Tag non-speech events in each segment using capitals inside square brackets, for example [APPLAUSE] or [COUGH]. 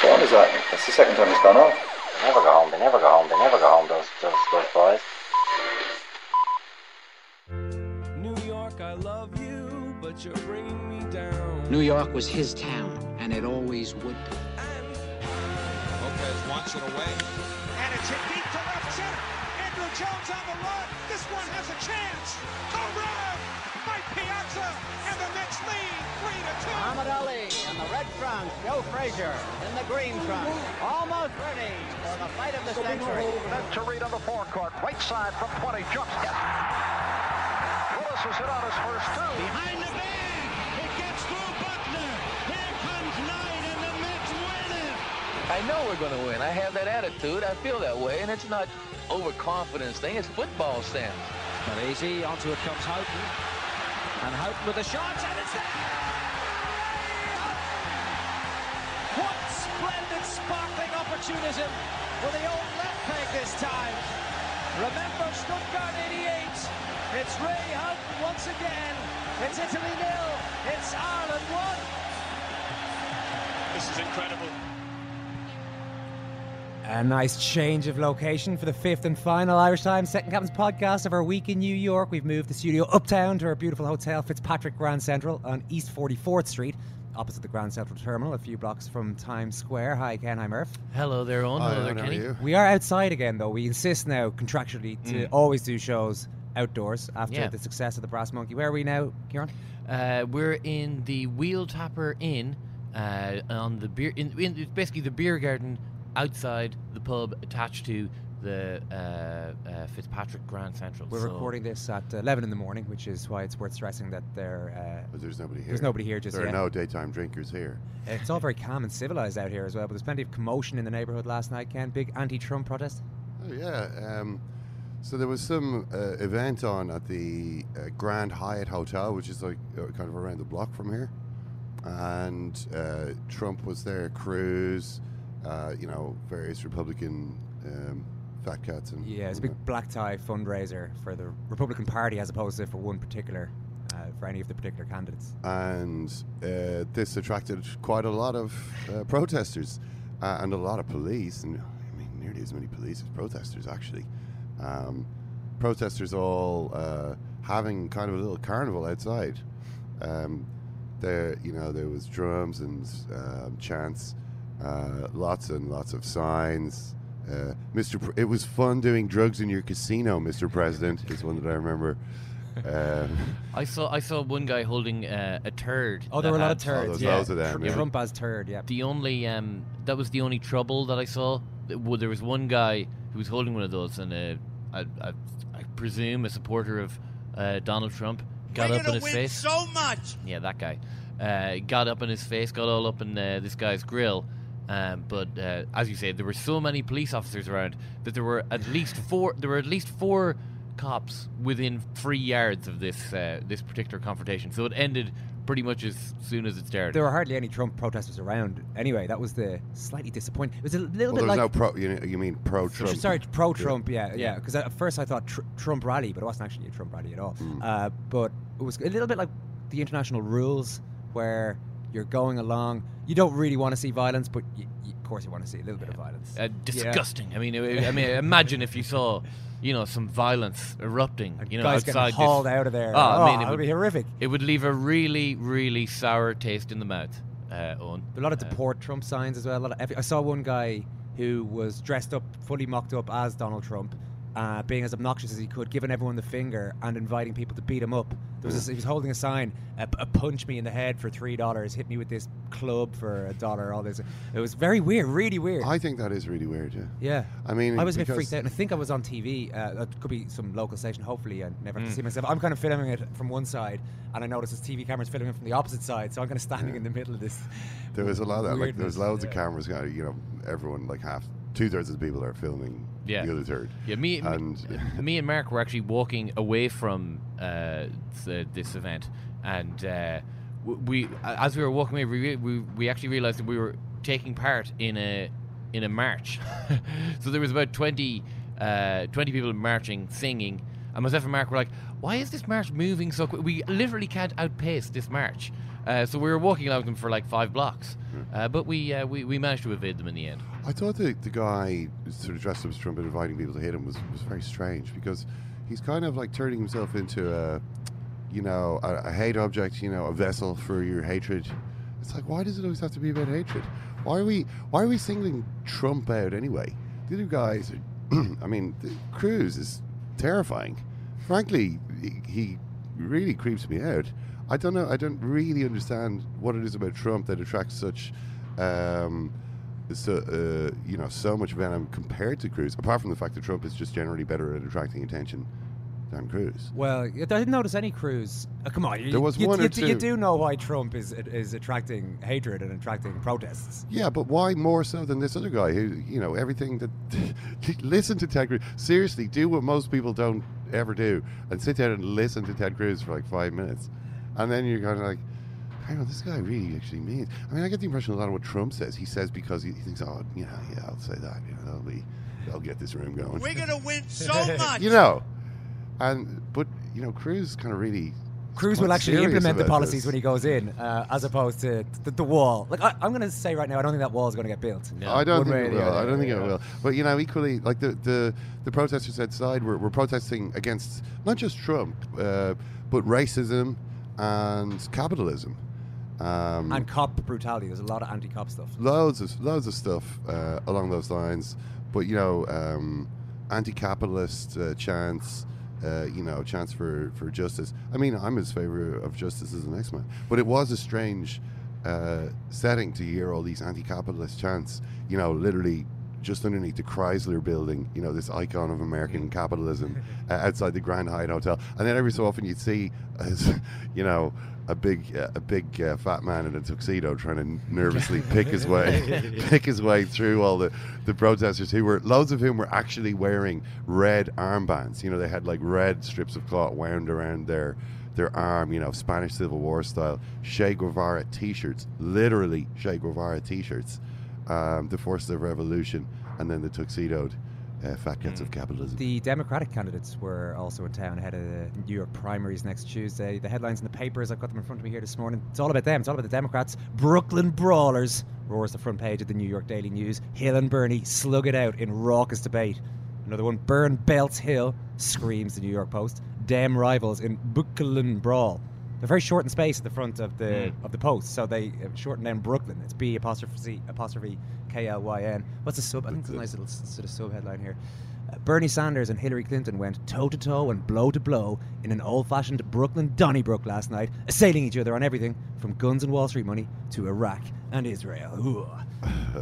Whose phone is that? That's the second time it's gone off. They never go home. They never go home. They never go home. Those those those boys. New York, I love you, but you're bringing me down. New York was his town, and it always would be. Lopez wants it away. And it's hit deep to left center. Andruw Jones on the run. This one has a chance. Home run by Piazza, and the Mets lead three to two. Muhammad Ali in the red trunks. Joe Frazier in the green trunks. Almost ready for the fight of the century. Then to read on the forecourt, right side from 20, jumps. Yes. Willis has hit on his first two. Behind the bag, it gets through Buckner. Here comes Knight, and the Mets win it. I know we're going to win. I have that attitude. I feel that way, and it's not overconfidence thing. It's football stance. Not easy. Onto it comes Houghton. And Houghton with the shots, and it's there! Sparkling opportunism for the old left peg this time. Remember Stuttgart 88. It's Ray Houghton once again. It's Italy nil. It's Ireland one. This is incredible. A nice change of location for the fifth and final Irish Times Second Captain's podcast of our week in New York. We've moved the studio uptown to our beautiful hotel, Fitzpatrick Grand Central, on East 44th Street, opposite the Grand Central Terminal, a few blocks from Times Square. Hi, Ken. Hi, Murph. Hello there, Eoin. Hello there, Kenny. We are outside again, though. We insist now, contractually, to Mm. always do shows outdoors after Yeah. the success of the Brass Monkey. Where are we now, Kieran? Uh, we're in the Wheel Tapper Inn uh, on the beer. In, in, it's basically the beer garden outside the pub, attached to the uh, uh, Fitzpatrick Grand Central. We're So- recording this at 11 in the morning, which is why it's worth stressing that there. Uh, But there's nobody here. There's nobody here just There yet. are no daytime drinkers here. It's all very calm and civilized out here as well, but there's plenty of commotion in the neighbourhood last night, Ken. Big anti-Trump protest. Oh yeah. Um, so there was some uh, event on at the uh, Grand Hyatt Hotel, which is like uh, kind of around the block from here, and uh, Trump was there, Cruz, uh, you know, various Republican um, fat cats, and Yeah, it's a big black tie fundraiser for the Republican Party as opposed to for one particular, uh, for any of the particular candidates. and uh, this attracted quite a lot of uh, [LAUGHS] protesters uh, and a lot of police, and I mean nearly as many police as protesters actually. Um, protesters all uh, having kind of a little carnival outside. Um, there, you know, there was drums and um, chants, uh, lots and lots of signs. Uh, Mr. Pr- it was fun doing drugs in your casino, Mr. President. is one that I remember. Um, I saw I saw one guy holding uh, a turd. Oh, there were a lot of turds. Oh, there's yeah. loads of them, Tr- yeah. Trump as turd, yeah. The only um, that was the only trouble that I saw. Well, There was one guy who was holding one of those, and uh, I, I, I presume a supporter of uh, Donald Trump got We're up in his win face. so much. Yeah, that guy uh, got up in his face, got all up in uh, this guy's grill. Um, but uh, as you say, there were so many police officers around that there were at least four. There were at least four cops within three yards of this uh, this particular confrontation. So it ended pretty much as soon as it started. There were hardly any Trump protesters around. Anyway, that was the slightly disappointing. It was a little well, bit like no pro. You, you mean pro Trump? Sorry, pro Trump, yeah, yeah. Yeah. Because at first I thought tr- Trump rally, but it wasn't actually a Trump rally at all. Mm. Uh, but it was a little bit like the international rules, where you're going along. You don't really want to see violence, but you, you course, you want to see a little bit of violence. Uh, Yeah. disgusting. I mean, I I mean, imagine if you saw, you know, some violence erupting. You know, guys getting outside hauled this, out of there. Oh, I Oh, mean, it would be horrific. It would leave a really, really sour taste in the mouth. Uh, Eoin. A lot of Uh, deport Trump signs as well. A lot of, I saw one guy who was dressed up, fully mocked up as Donald Trump, uh, being as obnoxious as he could, giving everyone the finger and inviting people to beat him up. There was this, he was holding a sign, p- uh, "Punch me in the head for three dollars, hit me with this club for a dollar." All this. It was very weird, really weird. I think that is really weird. Yeah. Yeah, I mean, I was a bit freaked out, and I think I was on TV. Uh, that could be some local station. Hopefully, I never have to Mm. see myself. I'm kind of filming it from one side, and I noticed this TV camera's filming it from the opposite side. So I'm kind of standing in the middle of this. There was a lot of that. Like, there was weirdness. loads of cameras. uh, You know, everyone like half, two thirds of the people are filming. Yeah. The other third. Yeah, me, and [LAUGHS] me, and Mark were actually walking away from uh, the, this event, and uh, we, as we were walking away, we, we we actually realized that we were taking part in a in a march. [LAUGHS] so there was about 20, uh, 20 people marching, singing, and myself and Mark were like, "Why is this march moving so quick? We literally can't outpace this march." Uh, so we were walking along with them for like five blocks, uh, but we, uh, we we managed to evade them in the end. I thought the, the guy sort of dressed up as Trump and inviting people to hit him was, was very strange because he's kind of like turning himself into a, you know, a, a hate object, you know, a vessel for your hatred. It's like, why does it always have to be about hatred? Why are we why are we singling Trump out anyway? The other guys, are, [CLEARS THROAT] I mean, the Cruz is terrifying. Frankly, he really creeps me out. I don't know. I don't really understand what it is about Trump that attracts such. Um, so uh, you know so much venom compared to Cruz. Apart from the fact that Trump is just generally better at attracting attention than Cruz. Well, I didn't notice any Cruz. Uh, come on, you, There was you, one you, or do- you two. do know why Trump is is attracting hatred and attracting protests. Yeah, but why more so than this other guy who you know everything that [LAUGHS] listen to Ted Cruz. Seriously, do what most people don't ever do and sit down and listen to Ted Cruz for like five minutes, and then you're kind of like. Hang on, this guy really actually means. I mean, I get the impression a lot of what Trump says, he says because he, he thinks, oh, yeah, yeah, I'll say that. You know, that'll be, that'll get this room going. We're gonna win [LAUGHS] so much. you know, and but you know, Cruz kind of really. Cruz will actually implement the policies this. when he goes in, uh, as opposed to the, the wall. Like I, I'm going to say right now, I don't think that wall is going to get built. I don't One think it will. I don't think it will. But you know, equally, like the the, the protesters outside were, were protesting against not just Trump, uh, but racism and capitalism. Um, And cop brutality. There's a lot of anti-cop stuff. loads of loads of stuff uh, along those lines. But you know, um, anti-capitalist uh, chants. Uh, you know, chants for, for justice. I mean, I'm as favor of justice as the next man. But it was a strange uh, setting to hear all these anti-capitalist chants. You know, literally just underneath the Chrysler building. You know, this icon of American capitalism [LAUGHS] uh, outside the Grand Hyatt Hotel. And then every so often you'd see, as, [LAUGHS] you know, a big uh, a big uh, fat man in a tuxedo trying to nervously [LAUGHS] pick his way pick his way through all the, the protesters who were loads of whom were actually wearing red armbands you know they had like red strips of cloth wound around their their arm you know Spanish Civil War style Che Guevara t-shirts literally Che Guevara t-shirts um, the forces of revolution and then the tuxedoed uh, fat cats of capitalism The Democratic candidates were also in town ahead of the New York primaries next Tuesday. The headlines in the papers, I've got them in front of me here this morning. It's all about them. It's all about the Democrats. Brooklyn brawlers roars the front page of the New York Daily News. Hill and Bernie slug it out in raucous debate. Another one, Burn Belts Hill, screams the New York Post. Dem rivals in Brooklyn brawl. They're very short in space at the front of the of the post, so they uh, shorten down Brooklyn. It's B apostrophe apostrophe K L Y N. What's the sub? I think it's a nice little sort of sub headline here. Uh, Bernie Sanders and Hillary Clinton went toe to toe and blow to blow in an old fashioned Brooklyn Donnybrook last night, assailing each other on everything from guns and Wall Street money to Iraq and Israel. Ooh.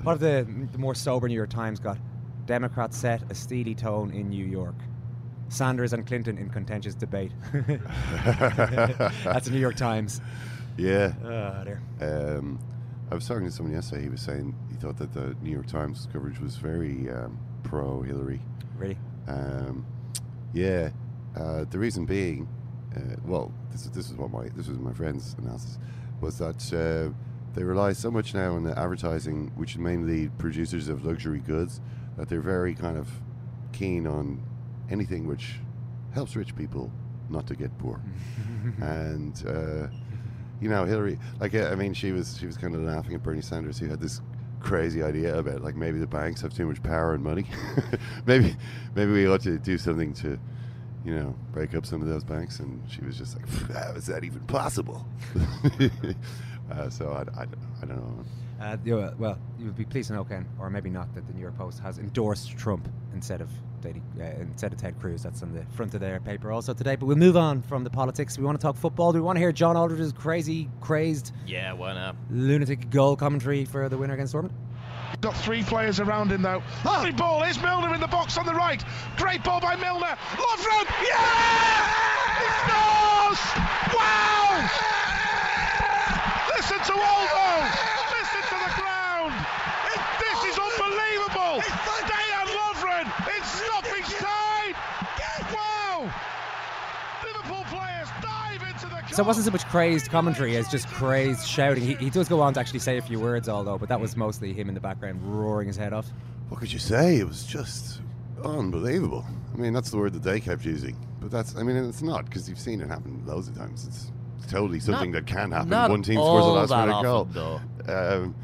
what have the, the more sober New York Times got? Democrats set a steely tone in New York. Sanders and Clinton in contentious debate. [LAUGHS] That's the New York Times. Yeah. Ah, there. Um, I was talking to someone yesterday. He was saying he thought that the New York Times coverage was very um, pro Hillary. Really? Um, yeah. Uh, the reason being, uh, well, this is this is what my this was my friend's analysis was that uh, they rely so much now on the advertising, which is mainly producers of luxury goods, that they're very kind of keen on anything which helps rich people not to get poor. [LAUGHS] and uh, you know, Hillary, like uh, I mean, she was she was kind of laughing at Bernie Sanders, who had this crazy idea about like maybe the banks have too much power and money. [LAUGHS] maybe maybe we ought to do something to you know break up some of those banks. And she was just like, how is that even possible? [LAUGHS] uh, so I, I, I don't know. Uh, uh, well, you'll be pleased to know, Ken, or maybe not, that the New York Post has endorsed Trump instead of Daddy, uh, instead of Ted Cruz. That's on the front of their paper also today. But we'll move on from the politics. We want to talk football. Do we want to hear John Aldridge's crazy, crazed, Yeah, why not? lunatic goal commentary for the winner against Dortmund? Got three players around him though. Lovely ball. Here's Milner in the box on the right. Great ball by Milner. Love Lovren. Yeah! He scores! Wow! Listen to Olmo. Listen to the ground. It, this is unbelievable. Dejan Lovren in stoppage time. Wow! Liverpool players dive into the. So it wasn't so much crazed commentary as just crazed shouting. He, he does go on to actually say a few words, although, but that was mostly him in the background roaring his head off. What could you say? It was just unbelievable. I mean, that's the word that they kept using. But that's, I mean, it's not because you've seen it happen loads of times. It's totally something Not- that can happen. not One team scores a all last that minute goal. often, Um,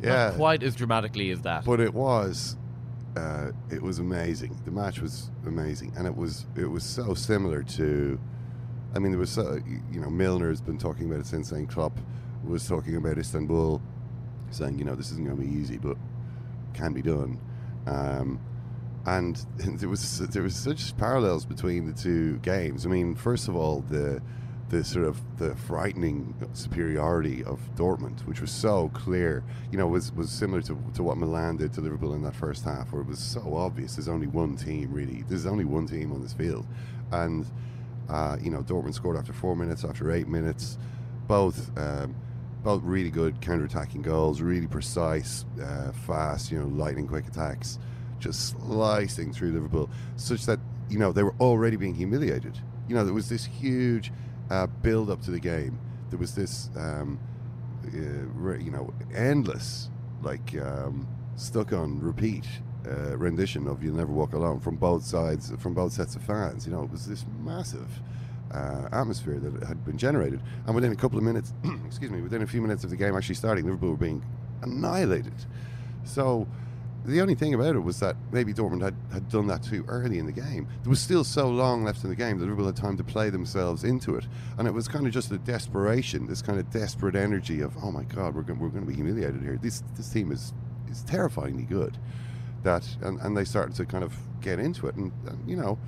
yeah. Not quite as dramatically as that. But it was, uh, it was amazing. The match was amazing, and it was it was so similar to, I mean, there was so, you know Milner has been talking about it since saying Klopp was talking about Istanbul, saying you know this isn't going to be easy, but can be done. Um, and [LAUGHS] there was there was such parallels between the two games. I mean, first of all, the the sort of the frightening superiority of Dortmund, which was so clear, you know, was was similar to, to what Milan did to Liverpool in that first half, where it was so obvious. There's only one team really. There's only one team on this field, and uh, you know, Dortmund scored after four minutes, after eight minutes, both. Um, both really good counter-attacking goals, really precise, uh, fast, you know, lightning quick attacks, just slicing through Liverpool, such that you know they were already being humiliated. You know, there was this huge uh, build up to the game. There was this, um, uh, you know, endless, like um, stuck on repeat uh, rendition of "You'll Never Walk Alone" from both sides, from both sets of fans. You know, it was this massive uh, atmosphere that had been generated. And within a couple of minutes, [CLEARS THROAT] excuse me, within a few minutes of the game actually starting, Liverpool were being annihilated. So the only thing about it was that maybe Dortmund had, had done that too early in the game. There was still so long left in the game that Liverpool had time to play themselves into it. And it was kind of just a desperation, this kind of desperate energy of, oh my God, we're, go- we're going to be humiliated here. This, this team is, is terrifyingly good. That and, and they started to kind of get into it. And, and you know,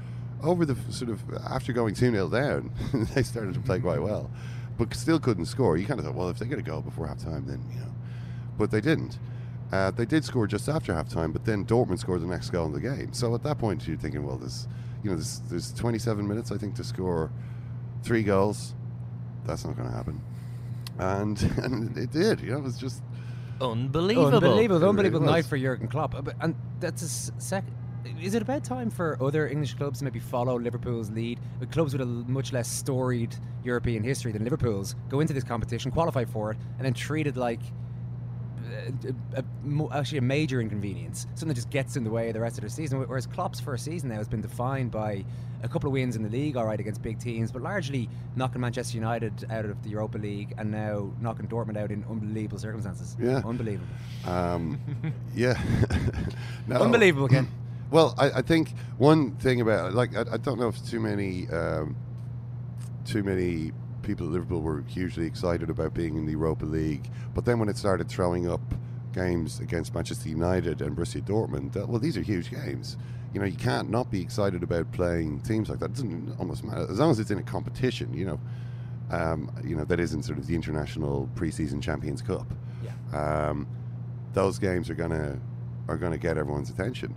over the sort of after going 2 0 down, [LAUGHS] they started to play quite well, but still couldn't score. You kind of thought, well, if they get a goal before half time, then, you know. But they didn't. Uh, they did score just after half time, but then Dortmund scored the next goal in the game. So at that point, you're thinking, well, there's, you know, there's, there's 27 minutes, I think, to score three goals. That's not going to happen. And, [LAUGHS] and it did. You know, it was just Unbelievable. Unbelievable, unbelievable really night for Jurgen Klopp. Uh, And that's a sec. Is it about time for other English clubs to maybe follow Liverpool's lead? With clubs with a much less storied European history than Liverpool's go into this competition, qualify for it, and then treat it like a, a, actually a major inconvenience, something that just gets in the way of the rest of the season. Wh- Whereas Klopp's first season now has been defined by a couple of wins in the league, all right, against big teams, but largely knocking Manchester United out of the Europa League and now knocking Dortmund out in unbelievable circumstances. Yeah. unbelievable. Um, [LAUGHS] yeah. [LAUGHS] no. Unbelievable, Ken. [CLEARS THROAT] Well, I, I think one thing about like I, I don't know if too many um, too many people at Liverpool were hugely excited about being in the Europa League, but then when it started throwing up games against Manchester United and Borussia Dortmund, that, well, these are huge games. You know, you can't not be excited about playing teams like that. It doesn't almost matter as long as it's in a competition. You know, um, you know that isn't sort of the international preseason Champions Cup. Yeah. Um, those games are gonna are gonna get everyone's attention.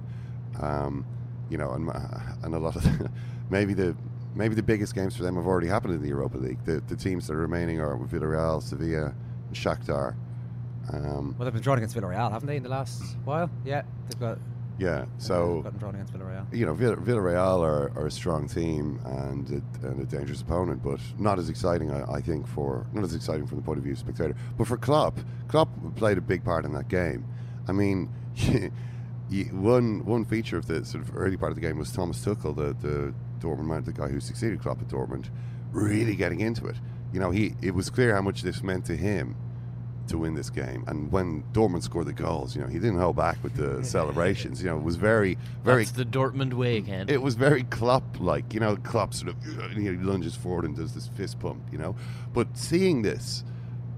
Um, you know, and uh, and a lot of [LAUGHS] maybe the maybe the biggest games for them have already happened in the Europa League. The the teams that are remaining are Villarreal, Sevilla, and Shakhtar. Um, Well, they've been drawn against Villarreal, haven't they, in the last while? Yeah, they've got. yeah, so they've gotten drawn against Villarreal. you know, Vill- Villarreal are, are a strong team and a, and a dangerous opponent, but not as exciting, I, I think, for not as exciting from the point of view of spectator. But for Klopp, Klopp played a big part in that game. I mean, [LAUGHS] one one feature of the sort of early part of the game was Thomas Tuchel, the the Dortmund man, the guy who succeeded Klopp at Dortmund, really getting into it. You know, he it was clear how much this meant to him to win this game. And when Dortmund scored the goals, you know, he didn't hold back with the [LAUGHS] celebrations. You know, it was very, very. That's the Dortmund way, again. It was very Klopp like. You know, Klopp sort of you know, he lunges forward and does this fist pump. You know, but seeing this,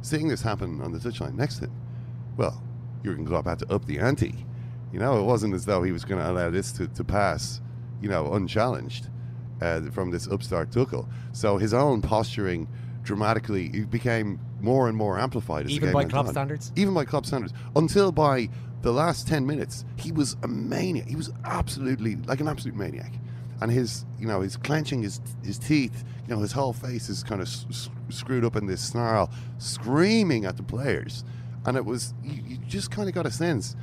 seeing this happen on the touchline next to him, well, Jurgen Klopp had to up the ante. You know, it wasn't as though he was going to allow this to, to pass, you know, unchallenged uh, from this upstart Tuchel. So his own posturing dramatically became more and more amplified. As the Even by Klopp on. standards? Even by Klopp standards. Until by the last 10 minutes, he was a maniac. He was absolutely, like an absolute maniac. And his, you know, his clenching his his teeth, you know, his whole face is kind of s- s- screwed up in this snarl, screaming at the players. And it was, you, you just kind of got a sense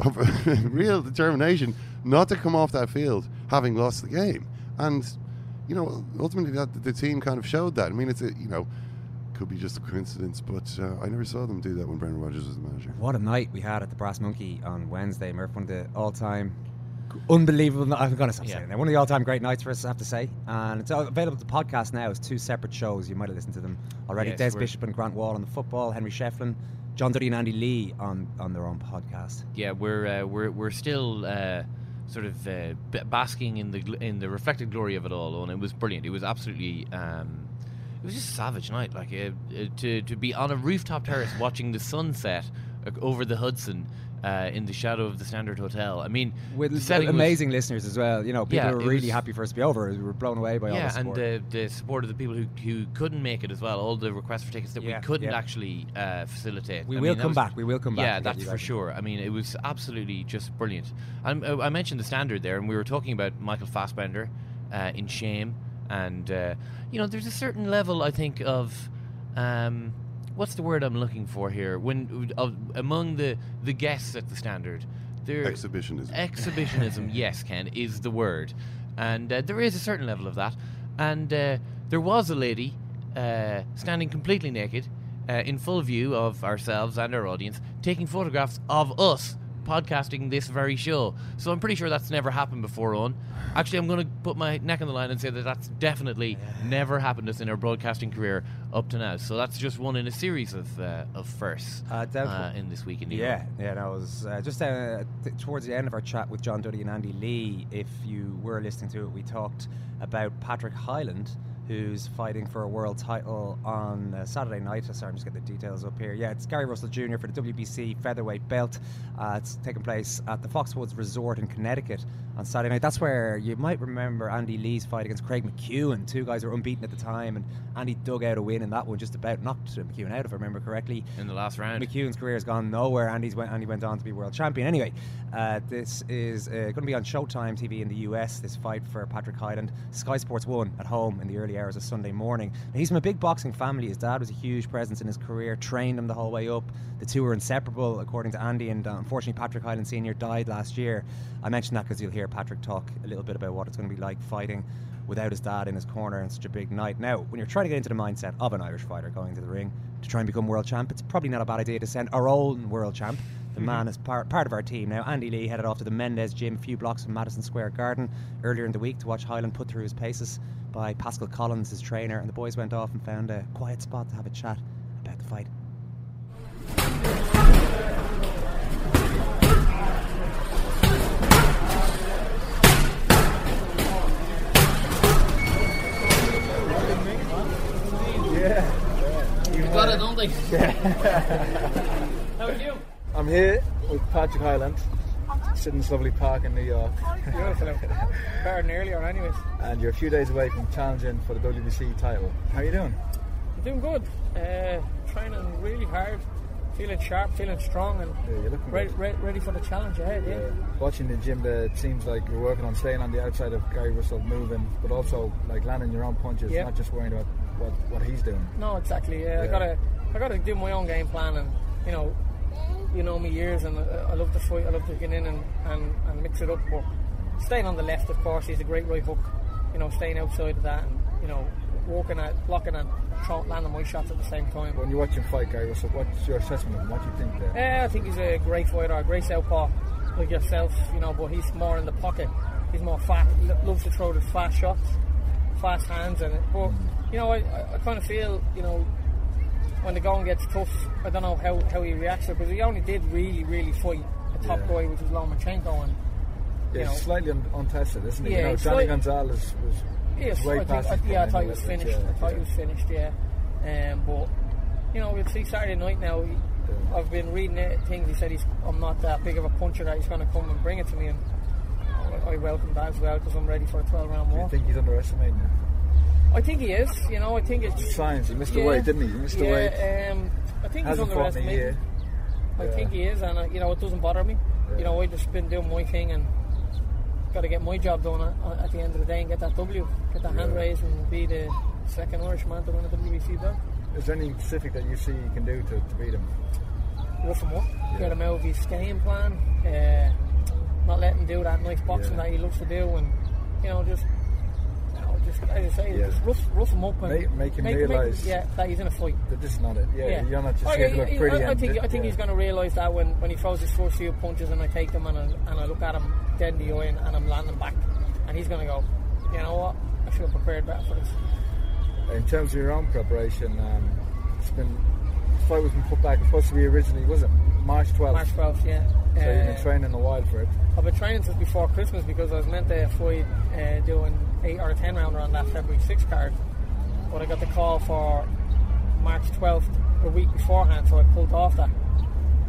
of [LAUGHS] real determination not to come off that field having lost the game. And, you know, ultimately that the team kind of showed that. I mean, it's a, you know, could be just a coincidence, but uh, I never saw them do that when Brendan Rodgers was the manager. What a night we had at the Brass Monkey on Wednesday, Murph. One of the all-time unbelievable. no- I'm gonna stop Yeah. saying that. One of the all-time great nights for us, I have to say. And it's all available to the podcast now. It's two separate shows. You might have listened to them already. Yes, Des we're- Bishop and Grant Wahl on the football. Henry Shefflin, John Duddy and Andy Lee on on their own podcast. yeah, we're uh, we're we're still uh, sort of uh, basking in the in the reflected glory of it all, and it was brilliant. It was absolutely. Um, it was just a savage night, like uh, uh, to to be on a rooftop terrace watching the sunset over the Hudson uh, in the shadow of the Standard Hotel. I mean, With the setting was- amazing listeners as well. You know, people Yeah, were really was- happy for us to be over. We were blown away by all yeah, the and support. uh, the support of the people who, who couldn't make it as well. All the requests for tickets that Yeah, we couldn't actually uh, facilitate. We I will mean, come was- back, we will come back Yeah, that's for sure. I mean, it was absolutely just brilliant. And, uh, I mentioned the standard there, and we were talking about Michael Fassbender uh, in Shame, and uh, you know, there's a certain level I think of. Um, What's the word I'm looking for here? When of, among the, the guests at the standard, there Exhibitionism. Exhibitionism, [LAUGHS] yes, Ken, is the word. And uh, there is a certain level of that. And uh, there was a lady uh, standing completely naked uh, in full view of ourselves and our audience, taking photographs of us podcasting this very show. So I'm pretty sure that's never happened before, on. Actually, I'm going to put my neck on the line and say that that's definitely never happened to us in our broadcasting career up to now. So that's just one in a series of uh, of firsts Uh, uh, in this week in New Yeah, yeah, no, it was uh, just uh, t- towards the end of our chat with John Duddy and Andy Lee. If you were listening to it, we talked about Patrick Hyland, who's fighting for a world title on uh, Saturday night. Uh, Sorry, I'm just getting the details up here. Yeah, it's Gary Russell Jr. for the WBC featherweight belt. Uh, it's taking place at the Foxwoods Resort in Connecticut on Saturday night. That's where you might remember Andy Lee's fight against Craig McEwan. Two guys were unbeaten at the time, and Andy dug out a win in that one, just about knocked McEwan out, if I remember correctly. In the last round. McEwan's career has gone nowhere. Andy's went, Andy went on to be world champion. Anyway, uh, this is uh, going to be on Showtime TV in the US. This fight for Patrick Hyland. Sky Sports One at home in the early hours of Sunday morning. Now, he's from a big boxing family. His dad was a huge presence in his career, trained him the whole way up. The two were inseparable, according to Andy. And uh, unfortunately, Patrick Hyland Senior died last year. I mentioned that because you'll hear Patrick talk a little bit about what it's going to be like fighting without his dad in his corner on such a big night. Now, when you're trying to get into the mindset of an Irish fighter going into the ring to try and become world champ, it's probably not a bad idea to send our own world champ. The man is part, part of our team now. Andy Lee headed off to the Mendez gym a few blocks from Madison Square Garden earlier in the week to watch Hyland put through his paces by Pascal Collins, his trainer, and the boys went off and found a quiet spot to have a chat about the fight. Yeah. You got it, don't they? [LAUGHS] How are you? I'm here with Patrick Hyland, sitting in this lovely park in New York. Beautiful. Better than earlier, anyways. and you're a few days away from challenging for the WBC title. How are you doing? I'm doing good. Uh, training really hard. Feeling sharp, feeling strong, and Yeah, you're looking ready, good. ready, for the challenge ahead. Yeah. Watching the gym, there, it seems like you're working on staying on the outside of Gary Russell, moving, but also like landing your own punches, Yeah. not just worrying about what, what he's doing. No, exactly. Yeah, I gotta, I gotta do my own game plan, and you know, you know me years, and uh, I love to fight. I love to get in and, and, and mix it up. But staying on the left, of course, he's a great right hook. You know, staying outside of that, and you know, walking at, blocking and throw, landing my shots at the same time. When you watch him fight Gary Russell, what's your assessment of him? What do you think there? Yeah, I think he's a great fighter, a great southpaw like yourself, you know, but he's more in the pocket. He's more fast, lo- loves to throw the fast shots, fast hands, and but you know, I, I kind of feel, you know, when the going gets tough, I don't know how, how he reacts to it because he only did really, really fight a top Yeah. guy, which was Lomachenko, and Yeah, you know, slightly un- untested, isn't he? Yeah, you know, Johnny slight- Gonzalez was, was way I think, past I, yeah, I thought he was finished. yeah, I thought yeah. he was finished. Yeah, um, but you know, we'll see Saturday night now. He, I've been reading it, things. He said he's I'm not that big of a puncher that he's going to come and bring it to me, and I, I welcome that as well because I'm ready for a 12 round war. Do you think he's underestimating you? I think he is. You know, I think it's Signs. He missed the yeah, weight, didn't he? He missed the yeah, weight. Um, I think he's Hasn't a underestimated. I Yeah. think he is, and uh, you know, it doesn't bother me. You know, I just been doing my thing and got to get my job done at, at the end of the day and get that W, get that hand raise, and be the second Irishman to win a WBC belt. Is there anything specific that you see you can do to, to beat him? rough him up, get him out of his game plan, uh, not let him do that nice boxing that he loves to do, and you know just. You know, Just, as I say, Yeah. just rough, rough him up and Make- make him realise yeah, that he's in a fight. That this is not it. Yeah, you're not just Oh, here to look pretty. I, I think I think yeah. he's going to realise that when, when he throws his first few punches and I take them and I, and I look at him dead in the eye and, and I'm landing back, and he's going to go, you know what, I should have prepared better for this. In terms of your own preparation, um, it's been was been put back. It's supposed to be originally, was it March 12th? March 12th, yeah. So you've Uh, been training a while for it. I've been training since before Christmas because I was meant to fight uh, doing eight or a ten rounder on that February 6 card, but I got the call for March 12th a week beforehand, so I pulled off that.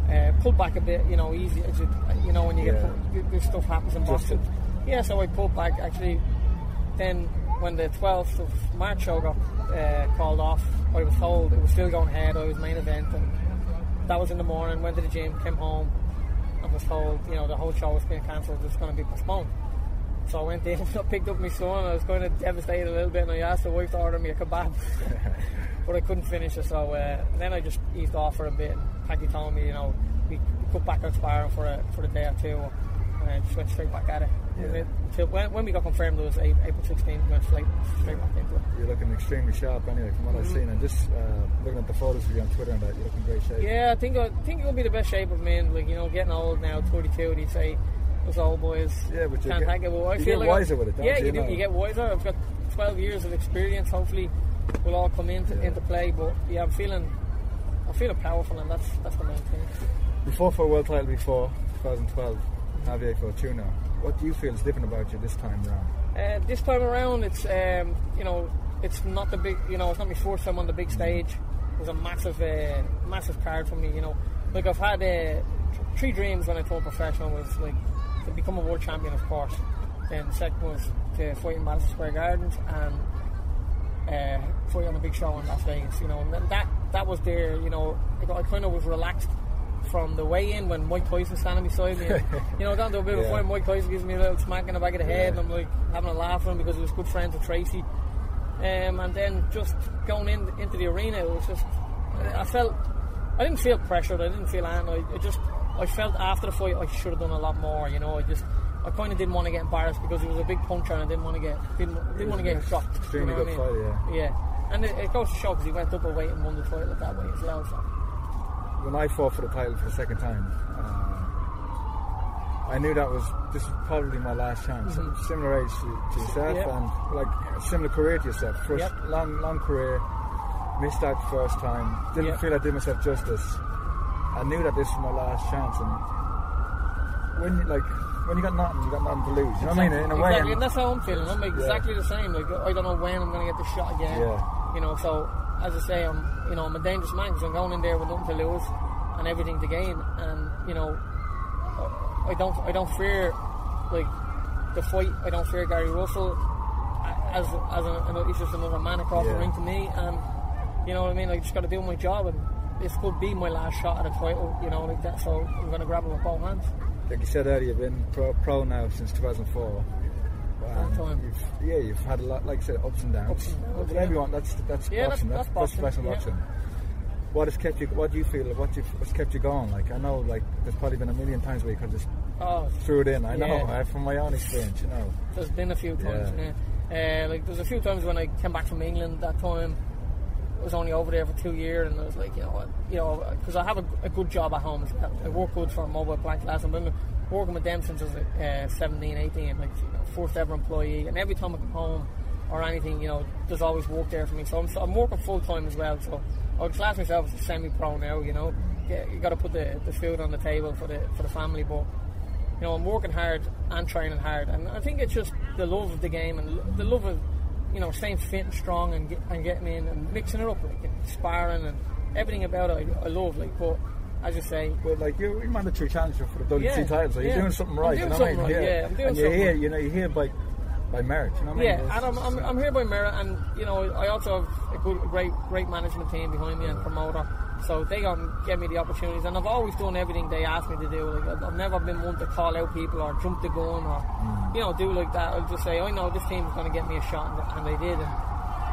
Uh, pulled back a bit, you know, easy. As you, know, when you Yeah. get this stuff happens in Just boxing. Yeah, so I pulled back. Actually, then when the 12th of March show got uh, called off, I was told it was still going ahead. I was main event, and that was in the morning. Went to the gym, came home, and was told, you know, the whole show was being cancelled. It's going to be postponed. So I went in, [LAUGHS] I picked up my son. I was going to devastate a little bit, and I asked the wife to order me a kebab, [LAUGHS] but I couldn't finish it. So uh, then I just eased off for a bit. Paddy told me, you know, we cut back on sparring for a, for a day or two, and I just went straight back at it. It- when, when we got confirmed, it was April 16th. We went straight, straight back into it. You're looking extremely sharp anyway, from what I've Mhm. seen. And just uh, looking at the photos of you on Twitter and that, you're looking great shape. Yeah, I think I think it'll be the best shape of me. And like you know, getting old now, 32. They say us old boys Yeah, but you can't get- take it. Well, I you feel get like I- wiser with it, don't yeah, you, you, do. You get wiser. I've got 12 years of experience. Hopefully, will all come into into play. But yeah, I'm feeling I'm feeling powerful, and that's that's the main thing. Before for a world title before 2012, Javier Fortuna. What do you feel is different about you this time around? Uh, this time around, it's um, you know, it's not the big, you know, it's not my first time on the big stage. It was a massive, uh, massive card for me. You know, like I've had uh, three dreams when I turned professional was like to become a world champion, of course. Then the second was to fight in Madison Square Gardens and uh, fight on a big show in Las Vegas. You know, and then that that was there. You know, I, I kind of was relaxed from the way in when Mike Tyson was standing beside me. And, [LAUGHS] you know, down to a bit of Yeah. fight, Mike Tyson gives me a little smack in the back of the head, Yeah. and I'm like having a laugh with him because he was good friends with Tracy. Um, and then just going in into the arena, it was just I felt I didn't feel pressured. I didn't feel anything. I, I just I felt after the fight I should have done a lot more. You know, I just I kind of didn't want to get embarrassed because he was a big puncher and I didn't want to get didn't, didn't want to get dropped. Extremely you know good I mean? fight, Yeah, and it, it goes to show because he went up a weight and won the title that way as well. So. When I fought for the title for the second time, uh, I knew that was this was probably my last chance. Mhm. Similar age to, to yourself Yep. and like similar career to yourself. First Yep. long long career, missed that first time. Didn't Yep. feel I did myself justice. I knew that this was my last chance, and when you, like when you got nothing, you got nothing to lose. You know what I mean? In a way, exactly, and- that's how I'm feeling. I'm exactly the same. Like I don't know when I'm going to get the shot again. Yeah. You know, so as I say, I'm you know I'm a dangerous man because I'm going in there with nothing to lose and everything to gain, and you know I- don't I don't fear like the fight. I don't fear Gary Russell as as an, he's just another man across the ring to me, and you know what I mean. I just got to do my job, and this could be my last shot at a title. You know, like that. So I'm going to grab it with both hands. like you said earlier, you've been pro, pro now since 2004. Time. You've, yeah, you've had a lot, like I said, ups and downs. Ups and downs, But yeah. everyone, that's that's Yeah, that's- boxing. that's boxing, professional yeah. boxing. What has kept you? What do you feel? What you, what's kept you going? Like I know, like there's probably been a million times where you could just Oh, threw it in. I know, from my own experience, you know. There's been a few times, Yeah. Uh, like there's a few times when I came back from England that time. I was only over there for two years, and I was like, you know what, you know, because I have a, a good job at home as well. I work good for a Mobile Plant Glass. I've been working with them since I was uh, 17, 18, like first ever employee. And every time I come home or anything, you know, there's always work there for me. So I'm, so I'm working full time as well. So I would class myself as a semi-pro now. You know, you got to put the, the food on the table for the for the family, but you know, I'm working hard and training hard, and I think it's just the love of the game and the love of you know staying fit and strong and, get, and getting in and mixing it up, like and sparring and everything about it. I, I love, like, but as you say, But like you're, you're mandatory challenger for the WC Yeah, title, so you're yeah. doing something right. doing you know what I mean? right, yeah. I'm doing and you're here, right. you know, you're here by by merit. You know what I mean? Yeah, and I'm, I'm, I'm here by merit, and you know I also have a good, great, great management team behind me and promoter, so they um, get me the opportunities, and I've always done everything they ask me to do. Like I've, never been one to call out people or jump the gun or Mm. you know do like that. I'll just say I know this team's going to get me a shot, and, and they did, and,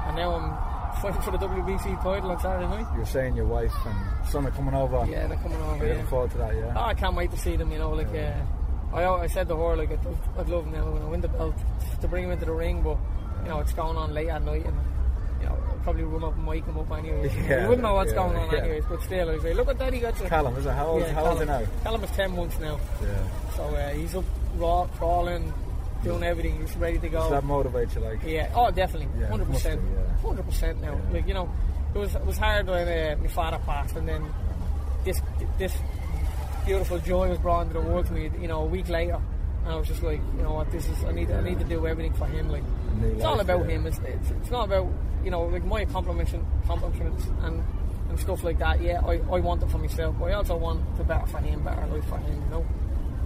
and now I'm fighting for the WBC title on Saturday night. You're saying your wife and son are coming over. Yeah, they're coming over. You're Yeah. looking forward to that, yeah. Oh, I can't wait to see them. You know, like uh, I, I said to her, like I'd, I'd love now when I win the belt to bring him into the ring, but you know it's going on late at night, and you know I'll probably run up and wake him up anyways. [LAUGHS] Yeah, you wouldn't know what's yeah, going on yeah. anyways, but still, I say, look at that, he got you. Callum, is it? How old- how old is he now? Callum is ten months now, Yeah. so uh, he's up raw, crawling, doing everything. He's ready to go. Does that motivate you? Like, Yeah. Oh, definitely. Hundred percent. Hundred percent. Now, like you know, it was it was hard when uh, my father passed, and then this this beautiful joy was brought into the world to me. You know, a week later, and I was just like, you know what, this is I need I need to do everything for him. Like, it's all about yeah. him. It's, it's it's not about you know like my accomplishments accomplishments and. And stuff like that, yeah. I, I want it for myself, but I also want to better for him, better life for him, you know.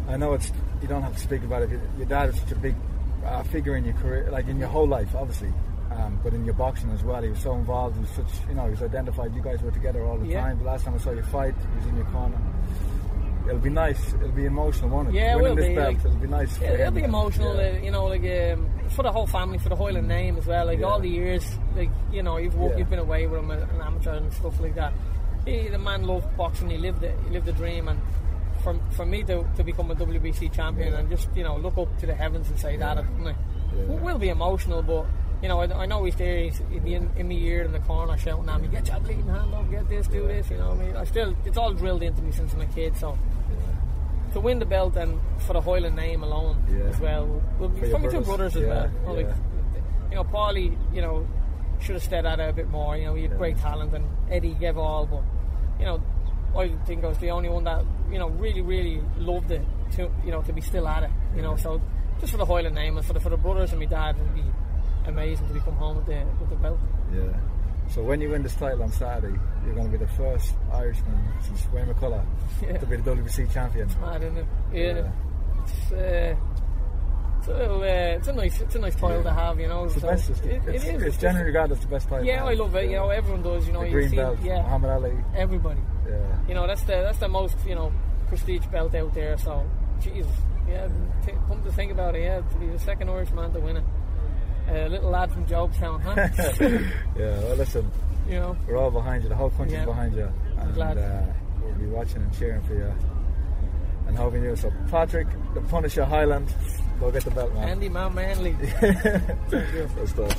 I know it's you don't have to speak about it. Your- Your dad is such a big uh, figure in your career, like in your whole life, obviously. Um, but in your boxing as well, he was so involved. He was such, you know, he was identified. You guys were together all the Yeah. time. The last time I saw you fight, he was in your corner. It'll be nice. It'll be emotional, won't it? Yeah, it will be, like- it'll be nice. Yeah, it'll be emotional, Yeah. uh, you know, like um, for the whole family, for the Hyland name as well. Like Yeah. all the years, like you know, you've you've been away with him, uh, an amateur and stuff like that. He, the man loved boxing. He lived it. He lived the dream, and for for me to, to become a WBC champion and just you know look up to the heavens and say that, it will be emotional, but. You know, I, I know he's there. He's he'd be in, in my ear in the corner shouting at me, "Get your bleeding hand up! Get this, do this." You know, what I mean, I still it's all drilled into me since I'm a kid. So to win the belt and for the Hyland name alone Yeah. as well. Will be For for my two brothers, as yeah, well. You know, like, you know, Paulie, you know, should have stayed it a bit more. You know, he had great talent and Eddie gave all, but you know, I think I was the only one that you know really, really loved it to you know to be still at it. You know, so just for the Hyland name and for the for the brothers and my dad, it'd be amazing to be come home with the with the belt. Yeah. So when you win this title on Saturday, you're going to be the first Irishman since Wayne McCullough [LAUGHS] Yeah. to be the WBC champion. Mad, isn't it? Yeah. Yeah. It's, uh, it's, a little, uh, it's a nice, it's a nice title to have, you know. It's the best. It's, it- it it's, is, it's generally regarded as the best title. Yeah, I love it. You know, everyone does. You know, the you green see, belt, yeah, Muhammad Ali. everybody. Yeah. You know, that's the that's the most you know prestige belt out there. So, Jesus, yeah. T- come to think about it, yeah, to be the second Irishman to win it, a little lad from Jobstown, huh? [LAUGHS] yeah, well, listen, you know, we're all behind you. The whole country's Yeah. behind you, and Glad. uh, we'll be watching and cheering for you and hoping you. So, Patrick, the Punisher Hyland, go get the belt, man. Andy Man Manley. [LAUGHS] Good stuff.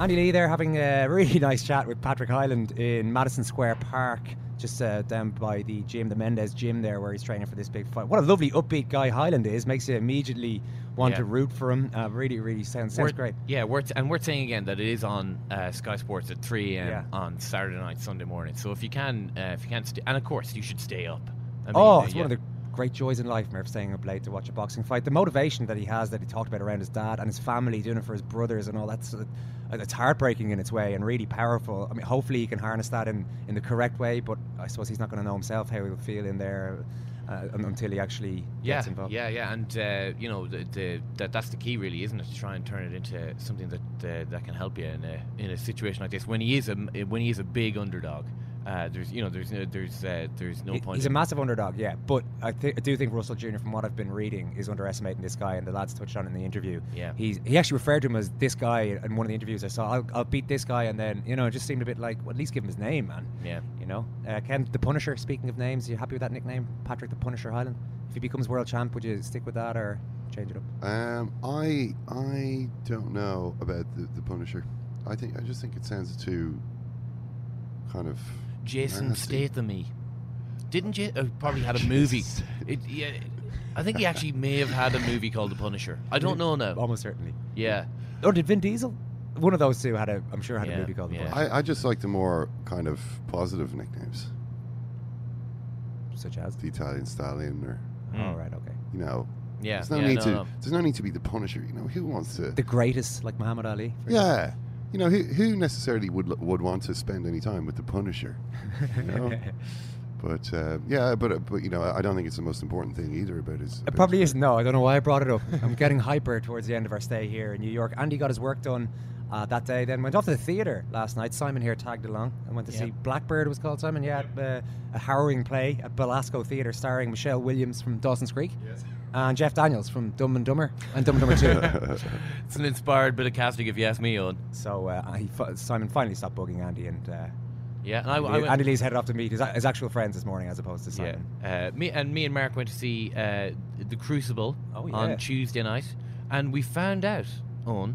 Andy Lee there having a really [LAUGHS] nice chat with Patrick Hyland in Madison Square Park, just uh, down by the gym, the Mendez gym there, where he's training for this big fight. What a lovely upbeat guy Hyland is! Makes you immediately want Yeah. to root for him. Uh, really, really sounds sounds Worth- great. Yeah, worth, and worth saying again that it is on uh, Sky Sports at 3 a.m. Yeah. on Saturday night, Sunday morning. So if you can, uh, if you can, st- and of course you should stay up. I mean, oh, uh, it's yeah. one of the great joys in life, Murph, staying up late to watch a boxing fight. The motivation that he has, that he talked about around his dad and his family, doing it for his brothers and all that's uh, it's heartbreaking in its way and really powerful. I mean, hopefully he can harness that in, in the correct way, but I suppose he's not going to know himself how he'll feel in there uh, until he actually Yeah, gets involved. yeah, yeah, and uh, you know the, the that that's the key, really, isn't it? To try and turn it into something that uh, that can help you in a in a situation like this when he is a when he is a big underdog. Uh, there's you know there's no, there's uh, there's no He- point. He's a massive underdog, yeah. But I, thi- I do think Russell Jr., from what I've been reading, is underestimating this guy, and the lads touched on in the interview. Yeah. He's, he actually referred to him as this guy in one of the interviews I saw. I'll, I'll beat this guy, and then, you know, it just seemed a bit like, well, at least give him his name, man. Yeah. You know? Uh, Ken, the Punisher, speaking of names, you happy with that nickname? Patrick the Punisher Hyland? If he becomes world champ, would you stick with that or change it up? Um, I I don't know about the, the Punisher. I think I just think it sounds too kind of Jason nasty. Statham. Didn't you? Uh, probably had a [LAUGHS] movie. It, yeah, I think he actually may have had a movie called The Punisher. I don't know now. Almost certainly. Yeah. Or did Vin Diesel? one of those two had a. I'm sure had a movie called The yeah. Punisher, I, I just like the more kind of positive nicknames, such as. the Italian Stallion, or Oh right, okay. you know. Yeah, There's no yeah, need no, to. no. There's no need to be the Punisher. You know, who wants to? The greatest, like Muhammad Ali. for yeah. You know, who, who necessarily would would want to spend any time with the Punisher? You know? [LAUGHS] but uh, yeah, but but you know, I don't think it's the most important thing either about his. It probably isn't. No, I don't know why I brought it up. I'm getting [LAUGHS] hyper towards the end of our stay here in New York. Andy got his work done uh, that day. Then went off to the theatre last night. Simon here tagged along and went to Yeah. see Blackbird. Was called Simon. Yeah, uh, a harrowing play at Belasco Theatre starring Michelle Williams from Dawson's Creek. And Jeff Daniels from Dumb and Dumber and Dumb and Dumber Two. [LAUGHS] It's an inspired bit of casting, if you ask me, Eoin. so uh, he, Simon finally stopped bugging Andy, and uh, Yeah, and I, I Andy, went, Andy Lee's headed off to meet his, his actual friends this morning, as opposed to Yeah, Simon. uh, me and me and Mark went to see uh, the Crucible Oh, yeah. on Tuesday night, and we found out, on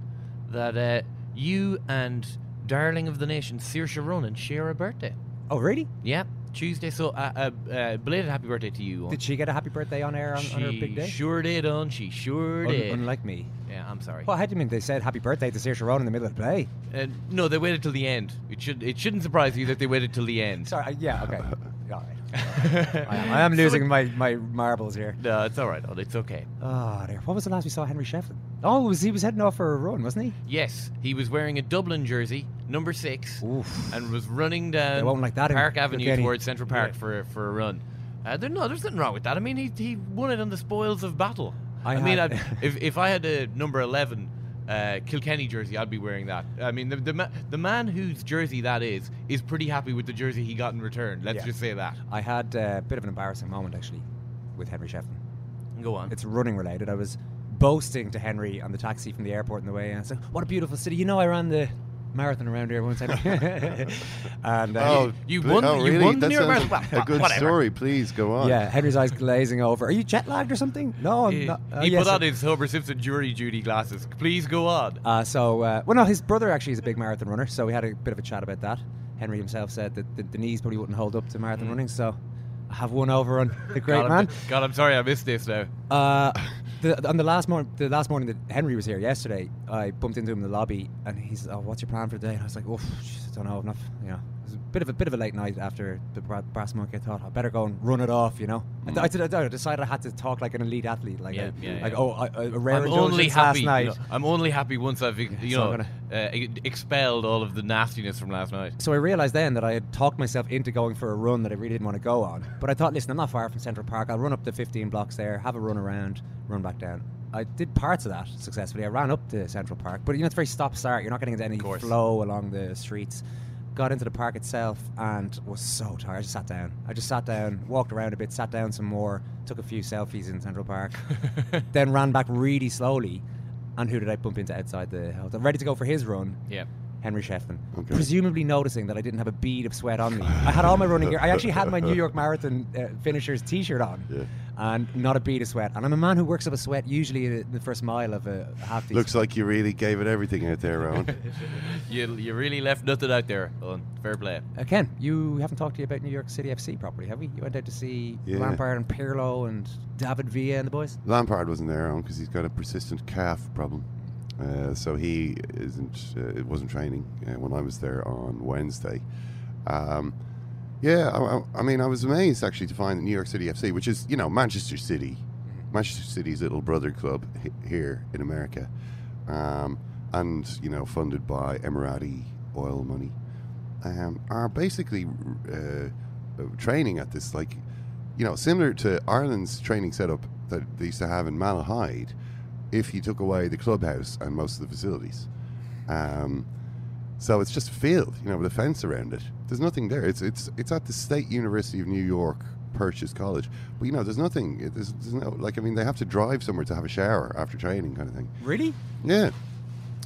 that uh, you and darling of the nation Saoirse Ronan share a birthday. Oh, really? Yeah, Tuesday. So, uh, uh, uh, belated happy birthday to you. Eoin. Did she get a happy birthday on air on, on her big day? Sure did, on she sure Un- did. unlike me. yeah, I'm sorry. Well, how do you mean they said happy birthday to Saoirse Ronan in the middle of the play? Uh, no, they waited till the end. It should it shouldn't surprise you that they waited till the end. Sorry, uh, yeah, okay. [LAUGHS] All right. I am, I am losing my, my marbles here. No, it's all right. Eoin, It's okay. Oh, there. What was the last we saw Henry Shefflin? Oh, was he was heading off for a run, wasn't he? Yes, he was wearing a Dublin jersey, number six, Oof. and was running down like that in Park Avenue towards Central Park Yeah. for for a run. Uh, there, no, there's nothing wrong with that. I mean, he, he won it on the spoils of battle. I I, mean, I'd, if if I had a number eleven uh, Kilkenny jersey, I'd be wearing that. I mean, the the, ma- the man whose jersey that is is pretty happy with the jersey he got in return. Let's Yeah. just say that. I had uh, a bit of an embarrassing moment actually with Henry Shefflin. Go on. It's running related. I was boasting to Henry on the taxi from the airport on the way, and I said, "What a beautiful city! You know, I ran the marathon around here once." Henry." [LAUGHS] and uh, Oh, you bl- won- Oh, you really? won the that New York Marathon. like a good Whatever. story. Please go on. yeah, Henry's eyes glazing over. Are you jet lagged or something? No, I'm he not. Uh, he yes, put on I- his Homer Simpson jury duty glasses. Please go on. Uh, so, uh, well, no, his brother actually is a big marathon runner, so we had a bit of a chat about that. Henry himself said that the, the knees probably wouldn't hold up to marathon running, so I have one over on [LAUGHS] the great God, man. I'm, God, I'm sorry I missed this now. Uh, the, on the last morning, the last morning that Henry was here yesterday, I bumped into him in the lobby, and he's, "Oh, what's your plan for the day?" And I was like, "Oh, I don't know, enough." You know, was a bit of a bit of a late night after the brass monkey. I thought I better go and run it off. You know, I, th- I, did- I decided I had to talk like an elite athlete, like Yeah, a, yeah, like yeah. oh, I, a rare I'm only happy. last you night. know, I'm only happy once I've you so know uh, expelled all of the nastiness from last night. So I realised then that I had talked myself into going for a run that I really didn't want to go on. But I thought, listen, I'm not far from Central Park. I'll run up the 15 blocks there, have a run around, run back down. I did parts of that successfully. I ran up to Central Park, but you know it's very stop start. You're not getting into any flow along the streets. Got into the park itself and was so tired. I just sat down. I just sat down, walked around a bit, sat down some more, took a few selfies in Central Park, [LAUGHS] then ran back really slowly. And who did I bump into outside the hotel? Ready to go for his run. Yeah. Henry Shefflin. Okay. Presumably noticing that I didn't have a bead of sweat on me. I had all my running [LAUGHS] gear. I actually had my New York Marathon uh, finishers T-shirt on, Yeah. And not a bead of sweat. And I'm a man who works up a sweat usually the first mile of a half. decent- Looks like you really gave it everything out there, Rowan. [LAUGHS] You, you really left nothing out there. On fair play. Uh, Ken, you haven't talked to you about New York City FC properly, have we? You went out to see Yeah. Lampard and Pirlo and David Villa and the boys. Lampard wasn't there because he's got a persistent calf problem. Uh, so he isn't. Uh, it wasn't training uh, when I was there on Wednesday. Um, yeah, I, I- mean, I was amazed actually to find that New York City FC, which is you know Manchester City, Manchester City's little brother club here in America, um, and you know funded by Emirati oil money, um, are basically uh, training at this like you know, similar to Ireland's training setup that they used to have in Malahide, if you took away the clubhouse and most of the facilities. Um, so it's just a field, you know, with a fence around it. There's nothing there. It's it's it's at the State University of New York Purchase College, but you know, there's nothing. There's, there's no like. I mean, they have to drive somewhere to have a shower after training, kind of thing. Really? Yeah.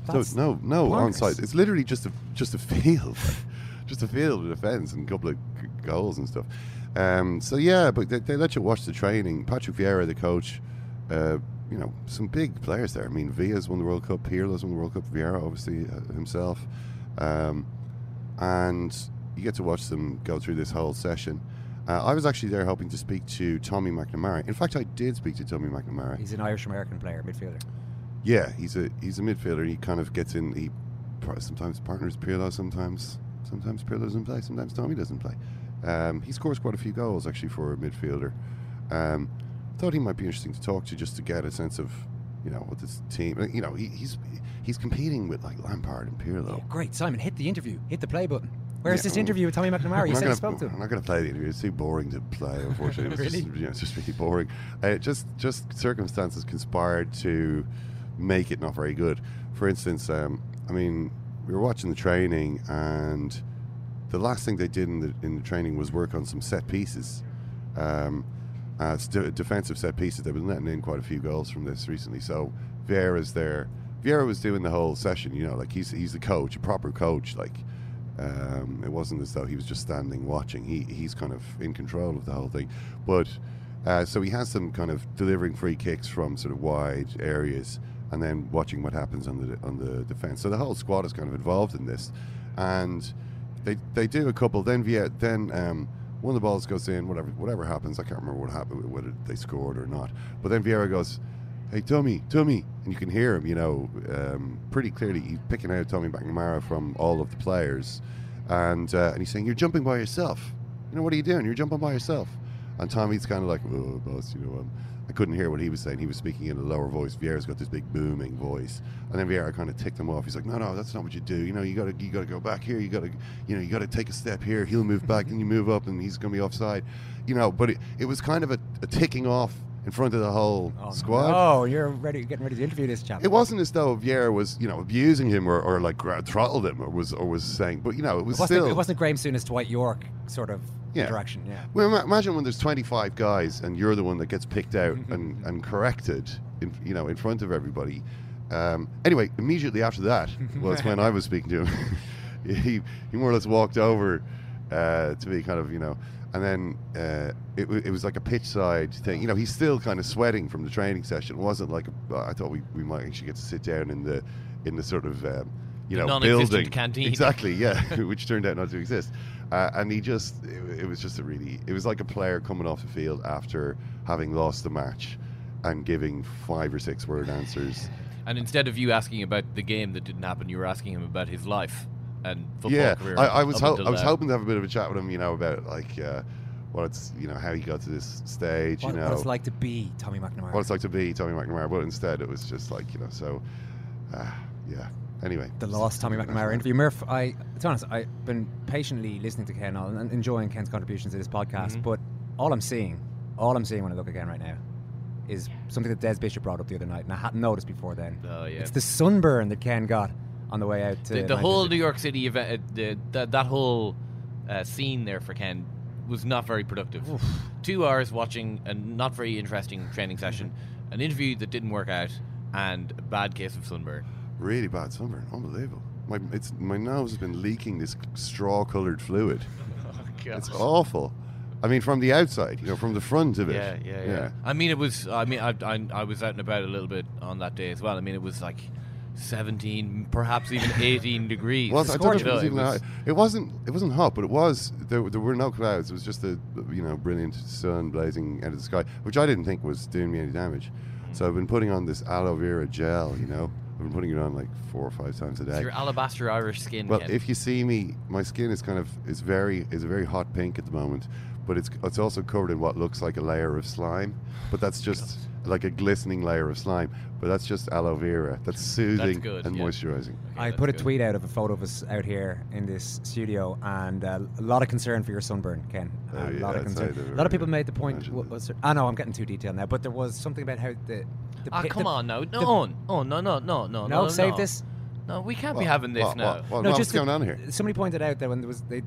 That's so no, no on site. It's literally just a just a [LAUGHS] field, just a field with a fence and a couple of goals and stuff. Um, so yeah, but they, they let you watch the training. Patrick Vieira, the coach, uh, you know, some big players there. I mean, Villa's won the World Cup, Pirlo's won the World Cup, Vieira obviously uh, himself, um, and you get to watch them go through this whole session. Uh, I was actually there hoping to speak to Tommy McNamara. In fact, I did speak to Tommy McNamara. He's an Irish American player, midfielder. Yeah, he's a he's a midfielder. He kind of gets in. He sometimes partners Pirlo, sometimes sometimes Pirlo doesn't play, sometimes Tommy doesn't play. Um, he scores quite a few goals actually for a midfielder. Um, thought he might be interesting to talk to just to get a sense of you know what this team. You know he, he's he's competing with like Lampard and Pirlo. Great, Simon, hit the interview, hit the play button. Where's Yeah, this interview with Tommy McNamara? You said you spoke to him. I'm not going to play the interview. It's too boring to play, [LAUGHS] unfortunately. Really? Just, yeah, it's just really boring. Uh, just, just circumstances conspired to make it not very good. For instance, um, I mean, we were watching the training, and the last thing they did in the, in the training was work on some set pieces. Um, uh, defensive set pieces. They've been letting in quite a few goals from this recently. So Vieira's there. Vieira was doing the whole session. You know, like he's he's the coach, a proper coach. Like um, it wasn't as though he was just standing watching. He he's kind of in control of the whole thing. But uh, so he has them kind of delivering free kicks from sort of wide areas, and then watching what happens on the on the defense. So the whole squad is kind of involved in this, and they they do a couple. Then Viet then. Um, one of the balls goes in, whatever whatever happens. I can't remember what happened, whether they scored or not. But then Vieira goes, "Hey, Tommy, Tommy," and you can hear him, you know, um, pretty clearly. He's picking out Tommy McNamara from all of the players, and uh, and he's saying, "You're jumping by yourself. You know what are you doing? You're jumping by yourself." And Tommy's kind of like, "Oh, boss, you know." Um, I couldn't hear what he was saying. He was speaking in a lower voice. Vieira's got this big booming voice, and then Vieira kind of ticked him off. He's like, "No, no, that's not what you do. You know, you got to, you got to go back here. You got to, you know, you got to take a step here. He'll move back, and you move up, and he's to be offside. You know." But it, it was kind of a, a ticking off in front of the whole squad. Oh, you're ready, getting ready to interview this chap. It wasn't as though Vieira was, you know, abusing him or, or like throttled him or was or was saying, but you know, it was It wasn't, still. it wasn't Graham Souness, Dwight Yorke sort of Yeah. interaction. Yeah. Well, imagine when there's 25 guys and you're the one that gets picked out [LAUGHS] and, and corrected, in, you know, in front of everybody. Um, anyway, immediately after that [LAUGHS] was when I was speaking to him. [LAUGHS] he he more or less walked over uh, to me, kind of, you know, and then uh, it, w- it was like a pitch side thing. You know, he's still kind of sweating from the training session. It wasn't like a, I thought we, we might actually get to sit down in the in the sort of um, you The know building canteen. Exactly, yeah, [LAUGHS] [LAUGHS] which turned out not to exist. Uh, and he just, it, it was just a really, it was like a player coming off the field after having lost the match and giving five or six word answers. And instead of you asking about the game that didn't happen, you were asking him about his life and football yeah, career. I, I was up ho- until I was now. hoping to have a bit of a chat with him, you know, about like uh, what it's, you know, how he got to this stage, What, you know, what it's like to be Tommy McNamara. what it's like to be Tommy McNamara. But instead, it was just like, you know, so uh, yeah. Anyway, the last Tommy McNamara interview. Murph, I, to be honest, I've been patiently listening to Ken and enjoying Ken's contributions to this podcast, Mhm. but all I'm seeing, all I'm seeing when I look again right now, is something that Des Bishop brought up the other night, and I hadn't noticed before then. Oh, yeah. It's the sunburn that Ken got on the way out to the, the whole New York City event, uh, the, that that whole uh, scene there for Ken was not very productive. Two hours watching a not very interesting training session, an interview that didn't work out, and a bad case of sunburn. really bad sunburn, unbelievable. My it's my nose has been leaking this straw-colored fluid. [LAUGHS] oh, It's awful. I mean, from the outside, you know, from the front of it. Yeah, yeah, yeah, I mean, it was. I mean, I, I, I was out and about a little bit on that day as well. I mean, it was like seventeen, perhaps even eighteen degrees. Well, I don't know if it was even was-. It wasn't. It wasn't hot, but it was. There, there were no clouds. It was just a you know brilliant sun blazing out of the sky, which I didn't think was doing me any damage. So I've been putting on this aloe vera gel. You know, I've been putting it on like four or five times a It's day. your alabaster Irish skin. Well, Ken. if you see me, my skin is kind of is very is a very hot pink at the moment, but it's it's also covered in what looks like a layer of slime, but that's just like a glistening layer of slime. But that's just aloe vera. That's soothing good, and yeah. moisturizing. I put a tweet out of a photo of us out here in this studio, and uh, a lot of concern for your sunburn, Ken. Oh, a yeah, lot of I'd concern. they A lot of people made the point. What was there? I know I'm getting too detailed now, but there was something about how the. the Ah, pi- come the- on now. No, on. Oh, no, no, no, no, No, no. save no. this. No, we can't be having this what- now. what- what- no, what's just going the- on here? Somebody pointed out that when there was they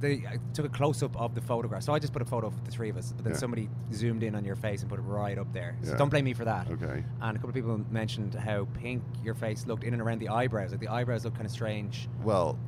they uh, took a close up of the photograph. So I just put a photo of the three of us, but then Yeah. somebody zoomed in on your face and put it right up there. So Yeah. don't blame me for that. Okay. And a couple of people mentioned how pink your face looked in and around the eyebrows. Like the eyebrows look kind of strange. Well,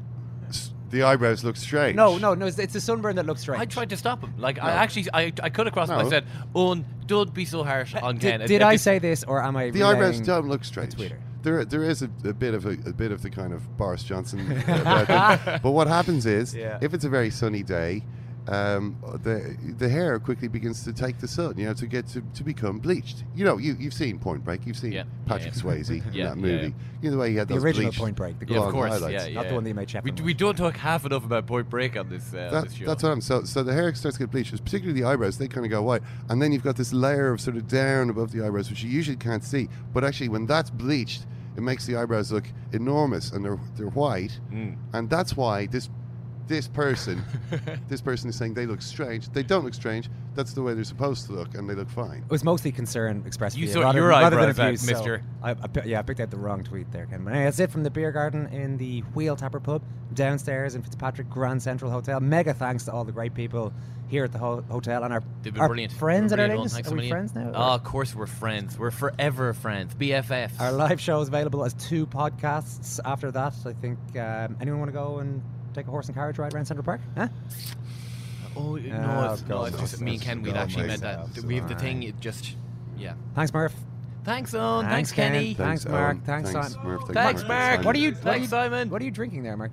the eyebrows look strange. No, no, no. It's, it's the sunburn that looks strange. I tried to stop him. Like I actually, I, I cut across him. I said, "Eoin, don't be so harsh on Ken." Did, did I say this or am I? The eyebrows don't look strange. Twitter? There, there is a, a bit of a, a bit of the kind of Boris Johnson. [LAUGHS] but what happens is, Yeah. if it's a very sunny day, um, the the hair quickly begins to take the sun, you know, to get to, to become bleached. You know, you you've seen Point Break, you've seen Yeah. Patrick Yeah. Swayze [LAUGHS] in Yeah, that yeah. movie. You know the way he had The those original bleached Point Break, the Yeah, of course. highlights. Yeah, Not the yeah. one they made We, Shepard. we don't talk half enough about Point Break on this, uh, That- this show. that's what I'm so so the hair starts to get bleached, particularly the eyebrows. They kind of go white, and then you've got this layer of sort of down above the eyebrows, which you usually can't see. But actually, when that's bleached, it makes the eyebrows look enormous, and they're they're white, Mm. and that's why this this person [LAUGHS] this person is saying they look strange. They don't look strange. That's the way they're supposed to look, and they look fine. It was mostly concern expressed. You for sort rather, your rather than eyebrows out, so mister. I, I, yeah, I picked out the wrong tweet there, Ken. But anyway, that's it from the beer garden in the Wheel Tapper pub downstairs in Fitzpatrick Grand Central Hotel. Mega thanks to all the great people here at the ho- hotel and our, They've been our brilliant. friends They've at been our brilliant. latest. Thanks Are a we friends now? Oh, of course we're friends. We're forever friends. BFFs. Our live show is available as two podcasts after that. I think um, anyone want to go and take a horse and carriage ride around Central Park? Huh? Oh, Oh, no, it's, no, God, it's just me and Ken. We'd God, actually met that. myself. We have the thing. It just, yeah. Thanks, Murph. Thanks, Eoin. Thanks, Ken. Kenny. Thanks, Thanks, Mark. Eoin. Thanks, Thanks, Simon. Murph. Thanks, Thanks, Mark. Mark. What are you? What are Thanks, you, Simon. What are you drinking there, Mark?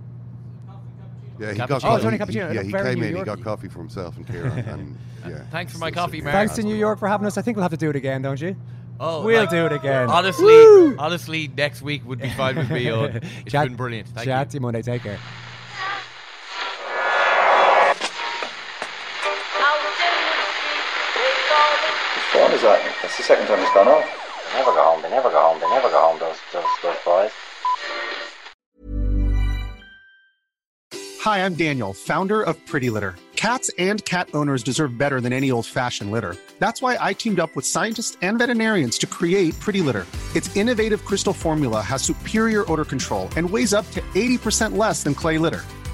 Yeah, he Cappuccino. got Oh, it's only coffee. cappuccino. Yeah, he Very came New in. He York. got coffee for himself and Kieran. [LAUGHS] and yeah. Thanks for my So- coffee, so- Mark. Thanks to New York for having us. I think we'll have to do it again, don't you? Oh, We'll like, do it again. Honestly, Woo! honestly, next week would be fine with me. Eoin. [LAUGHS] It's Chat- been brilliant. Thank Chat you. to you Monday. Take care. That's the second time it's gone off. They never go home. They never go home. They never go home. Those those those boys. Hi, I'm Daniel, founder of Pretty Litter. Cats and cat owners deserve better than any old fashioned litter. That's why I teamed up with scientists and veterinarians to create Pretty Litter. Its innovative crystal formula has superior odor control and weighs up to 80% less than clay litter.